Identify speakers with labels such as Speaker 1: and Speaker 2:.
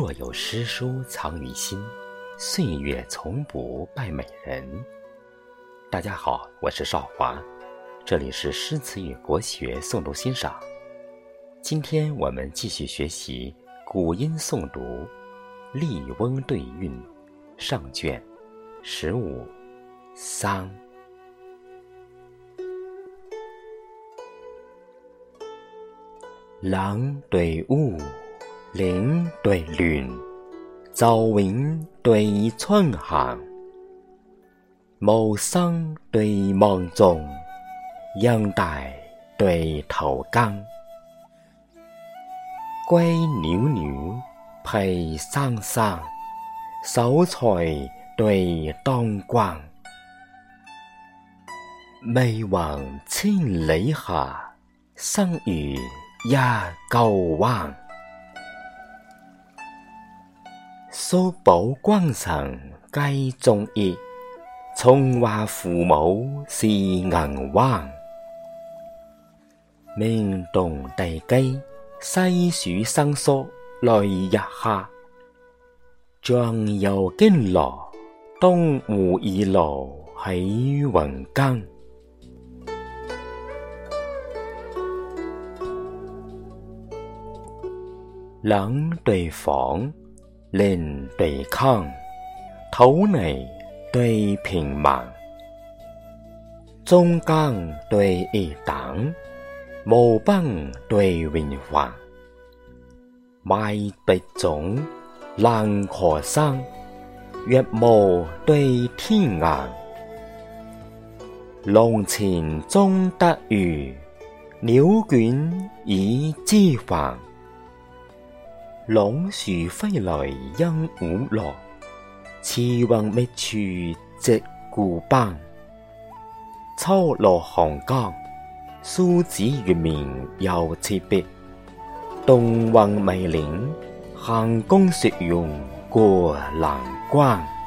Speaker 1: 若有诗书藏于心，岁月从不败美人。大家好，我是少华，这里是诗词与国学诵读欣赏。今天我们继续学习古音诵读《笠翁对韵》上卷十五，桑。狼对雾。岭对峦，昼永对春寒；雾生对梦中，烟带对涛干。归袅袅，配珊珊；秀才对当光。未闻千里下，生欲一高望。素宝君臣皆中意，从话父母是银湾。命动地机西蜀生疏泪日下，壮游惊洛东湖二老喜云间。冷对房。令对抗，头内对平满，中干对一党，木棒对云环。麦得种，浪可生，月幕对天涯。龙潜终得遇，鸟倦已知还。朗树飞来鹦鹉落，雌云觅处鹧故斑。秋落寒江，苏子月明又辞壁。冬云未岭，行宫雪拥过冷关。